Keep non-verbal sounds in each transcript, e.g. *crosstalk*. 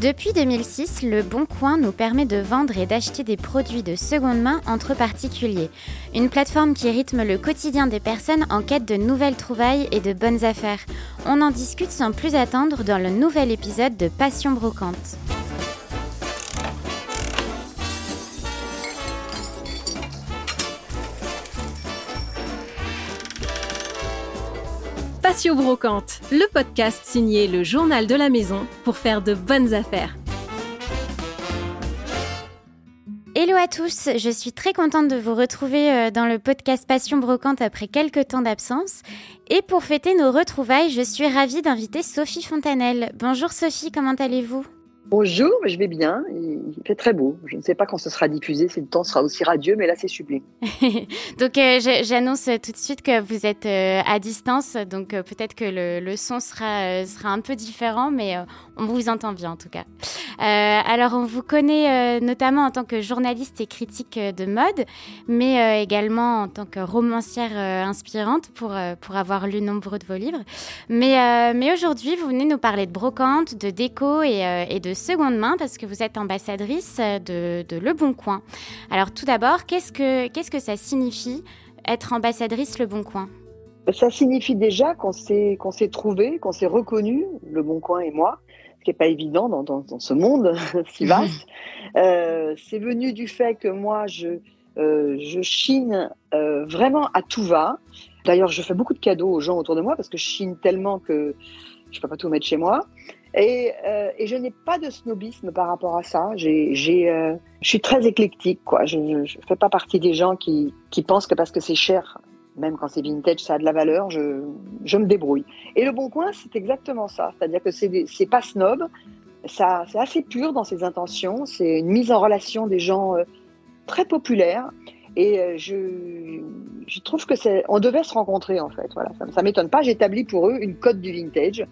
Depuis 2006, Le Bon Coin nous permet de vendre et d'acheter des produits de seconde main entre particuliers. Une plateforme qui rythme le quotidien des personnes en quête de nouvelles trouvailles et de bonnes affaires. On en discute sans plus attendre dans le nouvel épisode de Passion Brocante. Passion Brocante, le podcast signé le journal de la maison pour faire de bonnes affaires. Hello à tous, je suis très contente de vous retrouver euh, dans le podcast Passion Brocante après quelques temps d'absence. Et pour fêter nos retrouvailles, je suis ravie d'inviter Sophie Fontanelle. Bonjour Sophie, comment allez-vous? Bonjour, je vais bien. Il fait très beau. Je ne sais pas quand ce sera diffusé, si le temps sera aussi radieux, mais là c'est sublime. *laughs* donc euh, j'annonce tout de suite que vous êtes euh, à distance, donc euh, peut-être que le, son sera, sera un peu différent, mais on vous entend bien en tout cas. alors on vous connaît notamment en tant que journaliste et critique de mode, mais également en tant que romancière inspirante pour, pour avoir lu nombreux de vos livres. Mais, mais aujourd'hui, vous venez nous parler de brocante, de déco et de seconde main parce que vous êtes ambassadrice de, Le Bon Coin. Alors tout d'abord, qu'est-ce que, qu'est-ce que ça signifie être ambassadrice Le Bon Coin? Ça signifie déjà qu'on s'est, qu'on s'est trouvé, qu'on s'est reconnu, Le Bon Coin et moi, ce qui n'est pas évident dans, dans, ce monde *laughs* si vaste. *laughs* Euh, c'est venu du fait que moi, je, euh, je chine euh, vraiment à tout va. D'ailleurs, je fais beaucoup de cadeaux aux gens autour de moi parce que je chine tellement que je peux pas tout mettre chez moi. Et, euh, et je n'ai pas de snobisme par rapport à ça. J'ai, euh, je suis très éclectique, quoi. Je ne fais pas partie des gens qui, qui pensent que parce que c'est cher, même quand c'est vintage, ça a de la valeur, je, je me débrouille. Et le Bon Coin, c'est exactement ça. C'est-à-dire que c'est, c'est pas snob, ça, c'est assez pur dans ses intentions. C'est une mise en relation des gens euh, très populaires. Et je, je trouve que c'est, on devait se rencontrer en fait. Voilà, ça, ça m'étonne pas. J'établis pour eux une cote du vintage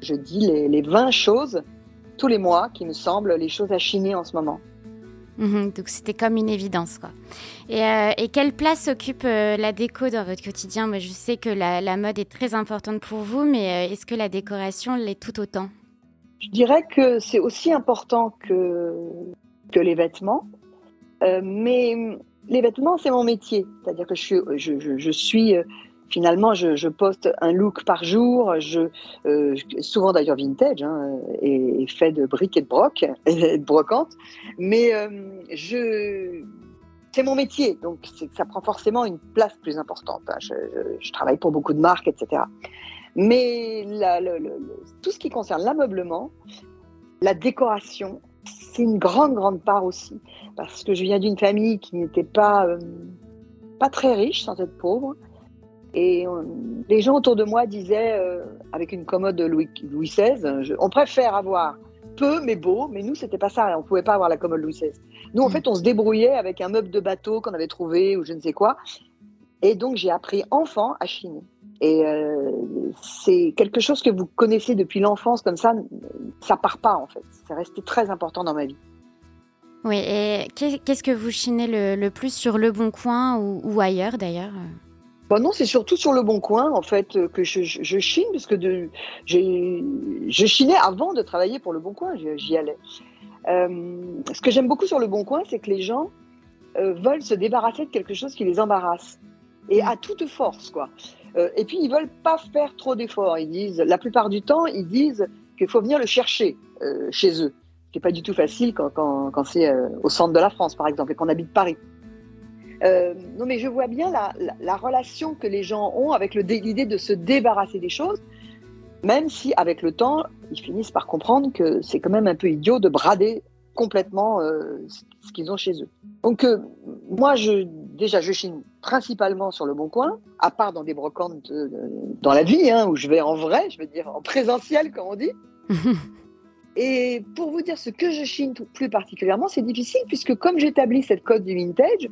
je dis les, 20 choses tous les mois qui me semblent les choses à chiner en ce moment. Mhm, donc c'était comme une évidence. Quoi. Et, euh, quelle place occupe euh, la déco dans votre quotidien? Moi je sais que la, mode est très importante pour vous, mais euh, est-ce que la décoration l'est tout autant? Je dirais que c'est aussi important que, que les vêtements. mais les vêtements, c'est mon métier. C'est-à-dire que je suis, je, je suis finalement, je, poste un look par jour, je, euh, souvent d'ailleurs vintage, hein, et, fait de briques et de broc, *laughs* et de brocante, mais euh, je, c'est mon métier, donc ça prend forcément une place plus importante. Hein. Je, travaille pour beaucoup de marques, etc. Mais tout ce qui concerne l'ameublement, la décoration, c'est une grande, grande part aussi, parce que je viens d'une famille qui n'était pas, euh, pas très riche, sans être pauvre, et les gens autour de moi disaient, euh, avec une commode de Louis, Louis XVI, on préfère avoir peu mais beau, mais nous, c'était pas ça. On pouvait pas avoir la commode Louis XVI. Nous, en mm. fait, on se débrouillait avec un meuble de bateau qu'on avait trouvé ou je ne sais quoi. Et donc, j'ai appris enfant à chiner. Et euh, c'est quelque chose que vous connaissez depuis l'enfance, comme ça, ça part pas en fait. C'est resté très important dans ma vie. Oui, et qu'est-ce que vous chinez le, plus sur Le Bon Coin ou ailleurs d'ailleurs Bon, non, c'est surtout sur le bon coin, en fait, euh, que je, chine, parce que de, je chinais avant de travailler pour le bon coin, j'y allais. Euh, ce que j'aime beaucoup sur le bon coin, c'est que les gens euh, veulent se débarrasser de quelque chose qui les embarrasse. Et à toute force, quoi. et puis, ils veulent pas faire trop d'efforts. Ils disent, la plupart du temps, ils disent qu'il faut venir le chercher chez eux. Ce qui n'est pas du tout facile quand c'est au centre de la France, par exemple, et qu'on habite Paris. Euh, non, mais je vois bien la, relation que les gens ont avec l'idée de se débarrasser des choses, même si avec le temps, ils finissent par comprendre que c'est quand même un peu idiot de brader complètement euh, ce qu'ils ont chez eux. Donc euh, moi, je, déjà, je chine principalement sur le bon coin, à part dans des brocantes dans la vie, hein, où je vais en vrai, je veux dire en présentiel, comme on dit. *laughs* Et pour vous dire ce que je chine plus particulièrement, c'est difficile puisque comme j'établis cette code du vintage,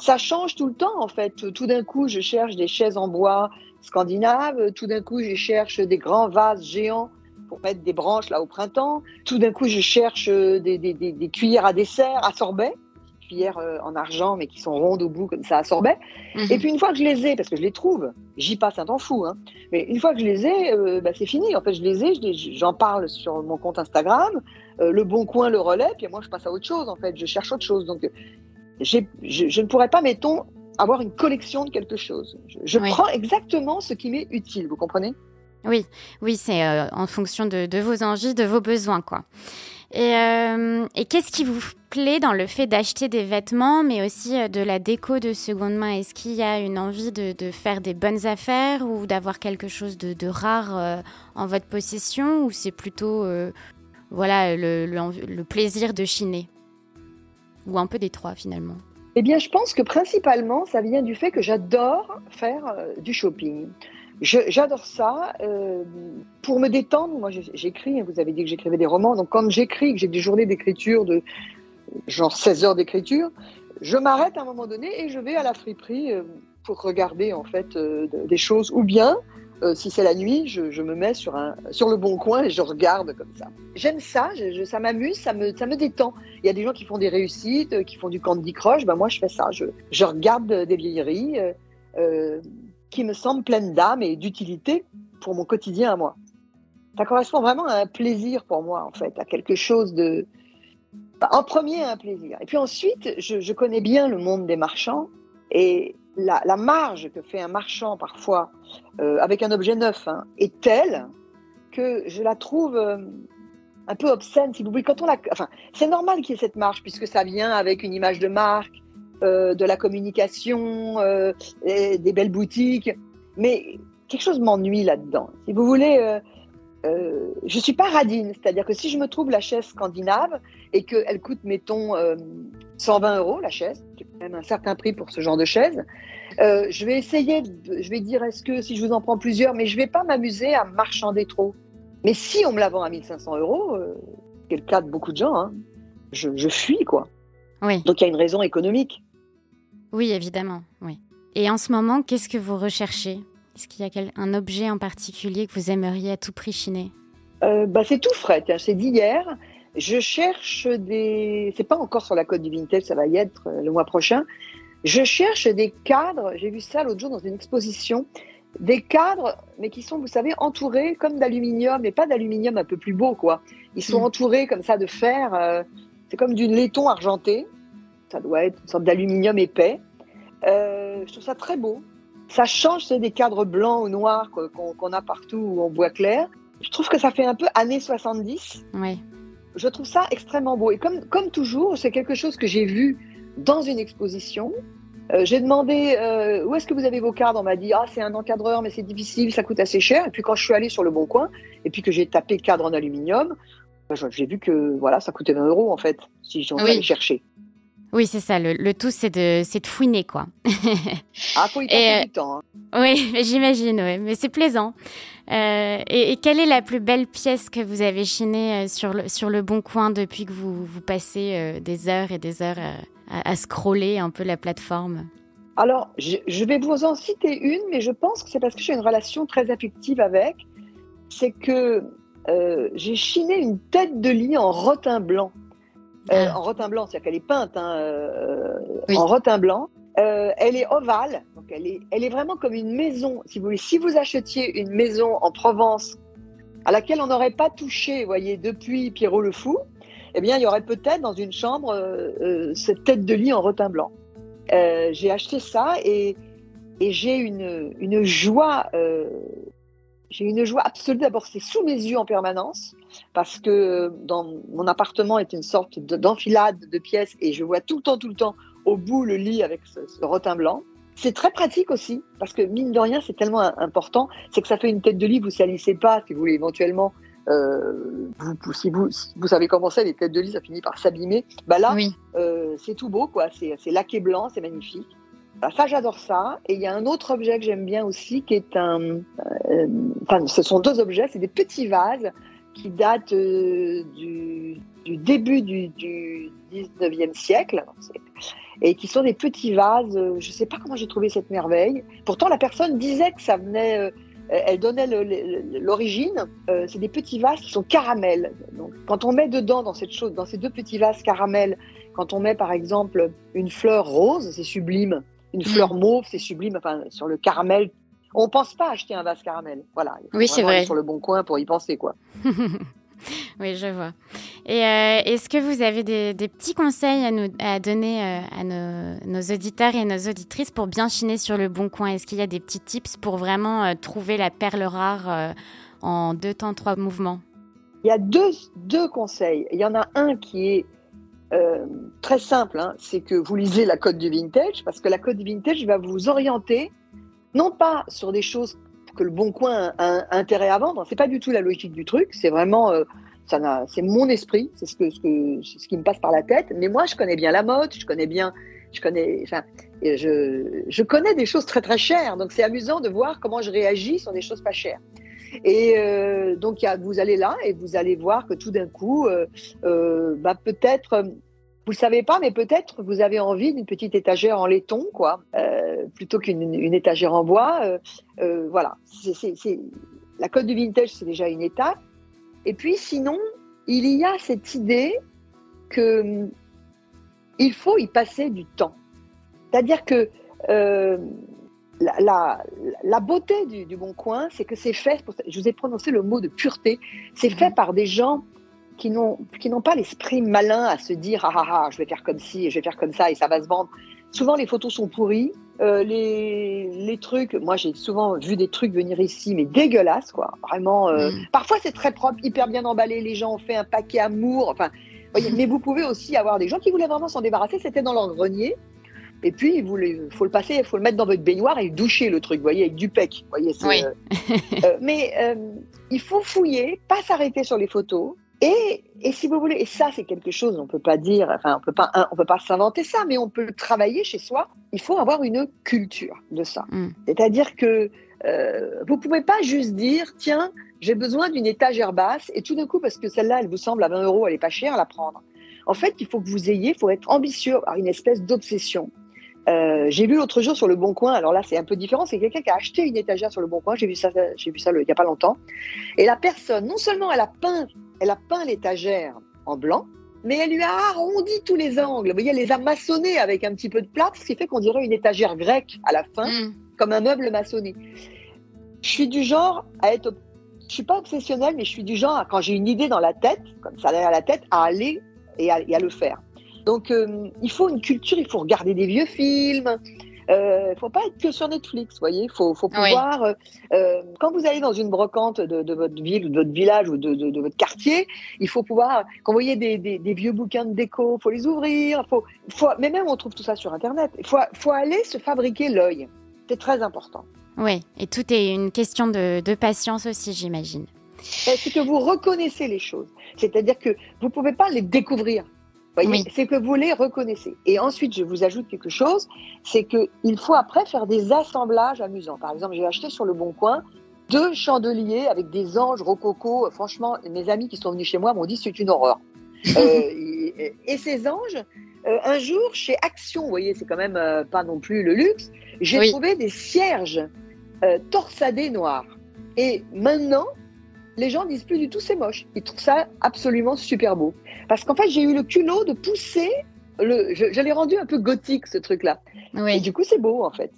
ça change tout le temps en fait. Tout d'un coup, je cherche des chaises en bois scandinaves. Tout d'un coup, je cherche des grands vases géants pour mettre des branches là au printemps. Tout d'un coup, je cherche des, des, des, cuillères à dessert, à sorbet. cuillères euh, en argent, mais qui sont rondes au bout, comme ça, à sorbet. Mhm. Et puis une fois que je les ai, parce que je les trouve, j'y passe un temps fou, hein, mais une fois que je les ai, euh, bah, c'est fini. En fait, je les ai, je j'en parle sur mon compte Instagram, euh, le bon coin le relais, puis moi je passe à autre chose, en fait, je cherche autre chose. Donc, je, je ne pourrais pas, mettons, avoir une collection de quelque chose. Je, je Oui. prends exactement ce qui m'est utile, vous comprenez? Oui, oui, c'est euh, en fonction de, de vos envies, de vos besoins, quoi. Et, euh, et qu'est-ce qui vous plaît dans le fait d'acheter des vêtements, mais aussi euh, de la déco de seconde main? Est-ce qu'il y a une envie de, de faire des bonnes affaires ou d'avoir quelque chose de, de rare euh, en votre possession? Ou c'est plutôt voilà, le, le- le plaisir de chiner? Ou un peu des trois, finalement Eh bien, je pense que principalement, ça vient du fait que j'adore faire euh, du shopping. J'adore ça. euh, pour me détendre, moi j'écris, hein, vous avez dit que j'écrivais des romans, donc quand j'écris, que j'ai des journées d'écriture de genre 16 heures d'écriture, je m'arrête à un moment donné et je vais à la friperie euh, pour regarder en fait de- des choses. Ou bien, euh, si c'est la nuit, je, me mets sur, un, sur le bon coin et je regarde comme ça. J'aime ça, ça m'amuse, ça me, ça me détend. Il y a des gens qui font des réussites, euh, qui font du Candy Crush. Ben moi, je fais ça. Je, je regarde des vieilleries euh, qui me semblent pleines d'âme et d'utilité pour mon quotidien à moi. Ça correspond vraiment à un plaisir pour moi, en fait, à quelque chose de. En premier, un plaisir. Et puis ensuite, je, je connais bien le monde des marchands et la, marge que fait un marchand parfois euh, avec un objet neuf hein, est telle que je la trouve euh, un peu obscène, si vous voulez. Quand on enfin, c'est normal qu'il y ait cette marge puisque ça vient avec une image de marque, euh, de la communication, des belles boutiques. Mais quelque chose m'ennuie là-dedans. Si vous voulez, euh, je suis pas radine, c'est-à-dire que si je me trouve la chaise scandinave et qu'elle coûte, mettons, euh, 120 euros la chaise, qui est quand même un certain prix pour ce genre de chaise, euh, je vais essayer, de- je vais dire est-ce que si je vous en prends plusieurs, mais je vais pas m'amuser à marchander trop. Mais si on me la vend à 1500 euros, euh, qui est le cas de beaucoup de gens, hein, je, je fuis quoi. Oui, Donc il y a une raison économique. oui, évidemment, oui. Et en ce moment, qu'est-ce que vous recherchez? Est-ce qu'il y a un objet en particulier que vous aimeriez à tout prix chiner Euh, bah, c'est tout frais, c'est d'hier. Je cherche des. C'est pas encore sur la côte du vintage, ça va y être euh, le mois prochain. Je cherche des cadres. J'ai vu ça l'autre jour dans une exposition. Des cadres, mais qui sont, vous savez, entourés comme d'aluminium, mais pas d'aluminium un peu plus beau, quoi. Ils sont Mm. entourés comme ça de fer. euh, c'est comme du laiton argenté. Ça doit être une sorte d'aluminium épais. Euh, je trouve ça très beau. Ça change c'est des cadres blancs ou noirs qu'on a partout ou en bois clair. Je trouve que ça fait un peu années 70. Oui, Je trouve ça extrêmement beau. Et comme, comme toujours, c'est quelque chose que j'ai vu dans une exposition. Euh, j'ai demandé euh, où est-ce que vous avez vos cadres? On m'a dit ah c'est un encadreur mais c'est difficile, ça coûte assez cher. Et puis quand je suis allée sur le bon coin et puis que j'ai tapé cadre en aluminium, je- j'ai vu que voilà ça coûtait 20 euros en fait si j'en Oui. allais chercher. Oui, c'est ça. Le, le tout, c'est de, fouiner, quoi. *laughs* Ah faut y passer euh, du temps. hein. Oui, *laughs* mais j'imagine, oui, mais c'est plaisant. Euh, et, et quelle est la plus belle pièce que vous avez chinée euh, sur le, sur le bon coin depuis que vous, vous passez euh, des heures et des heures à, à, à scroller un peu la plateforme? Alors, je, je vais vous en citer une, mais je pense que c'est parce que j'ai une relation très affective avec. C'est que euh, j'ai chiné une tête de lit en rotin blanc. Euh, Ah. En rotin blanc, c'est-à-dire qu'elle est peinte hein, euh, Oui. en rotin blanc. Euh, elle est ovale, donc elle est, elle est vraiment comme une maison. Si vous voulez, si vous achetiez une maison en Provence à laquelle on n'aurait pas touché, voyez, depuis Pierrot le Fou, eh bien, il y aurait peut-être dans une chambre cette tête de lit en rotin blanc. J'ai acheté ça et, et j'ai une, une joie, j'ai une joie absolue. D'abord, c'est sous mes yeux en permanence parce que dans mon appartement est une sorte de- d'enfilade de pièces et je vois tout le temps, tout le temps au bout le lit avec ce, ce rotin blanc. C'est très pratique aussi parce que mine de rien, c'est tellement important. C'est que ça fait une tête de lit, vous salissez pas si vous voulez éventuellement. euh, vous, si, vous, vous savez comment c'est, les têtes de lit, ça finit par s'abîmer. Bah là, Oui, euh, c'est tout beau, quoi. C'est laqué blanc, c'est magnifique. Bah, ça, j'adore ça. Et il y a un autre objet que j'aime bien aussi, qui est un. euh, Enfin, ce sont deux objets. C'est des petits vases qui datent euh, du, début du, du 19e siècle. Et qui sont des petits vases. euh, Je ne sais pas comment j'ai trouvé cette merveille. Pourtant, la personne disait que ça venait. elle donnait l'origine. c'est des petits vases qui sont caramel. Donc, quand on met dedans dans cette chose, dans ces deux petits vases caramel, quand on met par exemple une fleur rose, c'est sublime. Une fleur mm. mauve, c'est sublime. Enfin, sur le caramel, on pense pas acheter un vase caramel. Voilà. oui, c'est vrai. Sur le bon coin pour y penser, quoi. *laughs* oui, je vois. Et euh, est-ce que vous avez des, petits conseils à, nous, à donner euh, à nos, auditeurs et nos auditrices pour bien chiner sur le bon coin? Est-ce qu'il y a des petits tips pour vraiment euh, trouver la perle rare en deux temps, trois mouvements? Il y a deux, deux conseils. Il y en a un qui est très simple, hein. c'est que vous lisez la code du vintage, parce que la code du vintage va vous orienter, non pas sur des choses que le Bon Coin a, intérêt à vendre. C'est pas du tout la logique du truc. C'est vraiment, euh, c'est mon esprit. C'est ce qui me passe par la tête. Mais moi, je connais bien la mode. Je connais bien, je connais, enfin, je, je connais des choses très très chères. Donc c'est amusant de voir comment je réagis sur des choses pas chères. Et euh, donc, vous allez là et vous allez voir que tout d'un coup, euh, euh bah, peut-être vous le savez pas, mais peut-être vous avez envie d'une petite étagère en laiton, quoi, plutôt qu'une étagère en bois. Voilà, la code du vintage, c'est déjà une étape. Et puis sinon, il y a cette idée que hum, il faut y passer du temps. C'est-à-dire que la, la, beauté du, du Bon Coin, c'est que c'est fait, je vous ai prononcé le mot de pureté, c'est fait mmh. par des gens qui n'ont pas l'esprit malin à se dire ah, ah ah je vais faire comme ci je vais faire comme ça et ça va se vendre. Souvent les photos sont pourries, euh, les, les trucs. Moi j'ai souvent vu des trucs venir ici mais dégueulasses quoi. Vraiment. Euh, mm. Parfois c'est très propre, hyper bien emballé. Les gens ont fait un paquet amour. Enfin, voyez, mais vous pouvez aussi avoir des gens qui voulaient vraiment s'en débarrasser. C'était dans leur grenier. Et puis, il faut le passer, il faut le mettre dans votre baignoire et doucher le truc, vous voyez, avec du pec. Voyez, oui. euh, *laughs* mais il faut fouiller, pas s'arrêter sur les photos, et, et, si vous voulez, et ça c'est quelque chose, on peut pas dire, enfin on peut pas, on peut pas s'inventer ça, mais on peut le travailler chez soi. Il faut avoir une culture de ça. Mm. C'est-à-dire que euh, vous pouvez pas juste dire, tiens, j'ai besoin d'une étagère basse, et tout d'un coup parce que celle-là, elle vous semble à 20 euros, elle est pas chère, la prendre. En fait, il faut que vous ayez, il faut être ambitieux, avoir une espèce d'obsession. Euh, j'ai vu l'autre jour sur le Bon Coin, alors là c'est un peu différent, c'est quelqu'un qui a acheté une étagère sur le Bon Coin, j'ai vu ça, j'ai vu ça il y a pas longtemps, et la personne, non seulement elle a peint elle a peint l'étagère en blanc, mais elle lui a arrondi tous les angles. Vous voyez, elle les a maçonnés avec un petit peu de plâtre, ce qui fait qu'on dirait une étagère grecque à la fin, mm. comme un meuble maçonné. Je suis du genre à être. Je suis pas obsessionnelle, mais je suis du genre, à, quand j'ai une idée dans la tête, comme ça à la tête, à aller et à, le faire. Donc, euh, il faut une culture, il faut regarder des vieux films, il euh, ne faut pas être que sur Netflix, vous voyez. Il faut, faut, pouvoir. Euh, euh, quand vous allez dans une brocante de, votre ville, de votre village ou de, votre quartier, il faut pouvoir. Quand vous voyez des, des, vieux bouquins de déco, il faut les ouvrir. Faut, faut, mais même on trouve tout ça sur Internet. Il faut, faut aller se fabriquer l'œil. C'est très important. Oui, et tout est une question de, de patience aussi, j'imagine. C'est que vous reconnaissez les choses. C'est-à-dire que vous ne pouvez pas les découvrir c'est que vous les reconnaissez. Et ensuite, je vous ajoute quelque chose, c'est qu'il faut après faire des assemblages amusants. Par exemple, j'ai acheté sur le Bon Coin deux chandeliers avec des anges rococo. Franchement, mes amis qui sont venus chez moi m'ont dit c'est une horreur. *laughs* Euh, et, ces anges, euh, un jour chez Action, vous voyez, c'est quand même euh, pas non plus le luxe, j'ai trouvé des cierges torsadés noirs. Et maintenant, les gens disent plus du tout c'est moche. Ils trouvent ça absolument super beau. Parce qu'en fait, j'ai eu le culot de pousser le. Je, l'ai rendu un peu gothique ce truc-là. Et du coup, c'est beau en fait.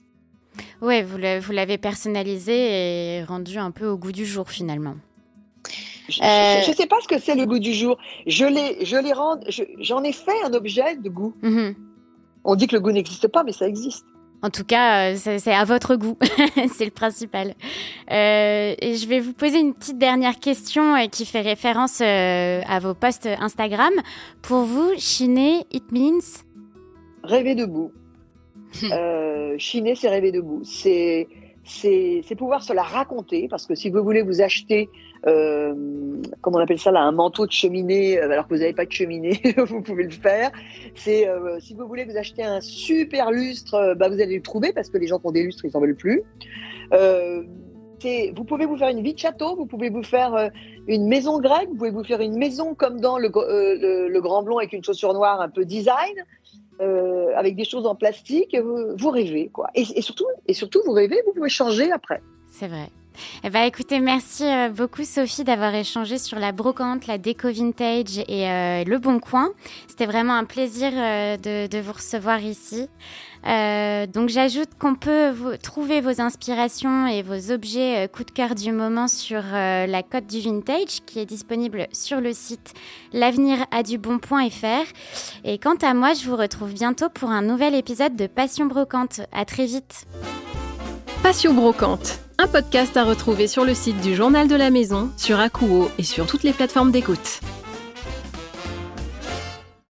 Oui, vous l'avez personnalisé et rendu un peu au goût du jour finalement. Je ne euh, sais pas ce que c'est le goût du jour. Je l'ai, je l'ai j'en ai fait un objet de goût. Mhm. On dit que le goût n'existe pas, mais ça existe. En tout cas, euh, c'est à votre goût, *laughs* c'est le principal. Euh, et je vais vous poser une petite dernière question euh, qui fait référence à vos posts Instagram. Pour vous, chiner, it means? Rêver debout. *laughs* chiner, c'est rêver debout. C'est c'est pouvoir se la raconter, parce que si vous voulez vous acheter, euh, comment on appelle ça là, un manteau de cheminée, euh, alors que vous n'avez pas de cheminée, *laughs* vous pouvez le faire. Euh, si vous voulez vous acheter un super lustre, euh, bah, vous allez le trouver, parce que les gens qui ont des lustres, ils n'en veulent plus. Vous pouvez vous faire une vie de château, vous pouvez vous faire une maison grecque, vous pouvez vous faire une maison comme dans le, le Grand Blond avec une chaussure noire un peu design. Euh, avec des choses en plastique, vous, rêvez quoi. Et, surtout, et surtout, vous rêvez, vous pouvez changer après. C'est vrai. Eh ben, écoutez, merci euh, beaucoup Sophie d'avoir échangé sur la brocante, la déco vintage et euh, le Bon Coin. C'était vraiment un plaisir euh, de, vous recevoir ici. donc j'ajoute qu'on peut trouver vos inspirations et vos objets coup de cœur du moment sur la Côte du Vintage qui est disponible sur le site l'avenir-a-du-bon.fr. Et quant à moi, je vous retrouve bientôt pour un nouvel épisode de Passion Brocante. À très vite. Passion Brocante un podcast à retrouver sur le site du Journal de la Maison, sur Akuo et sur toutes les plateformes d'écoute.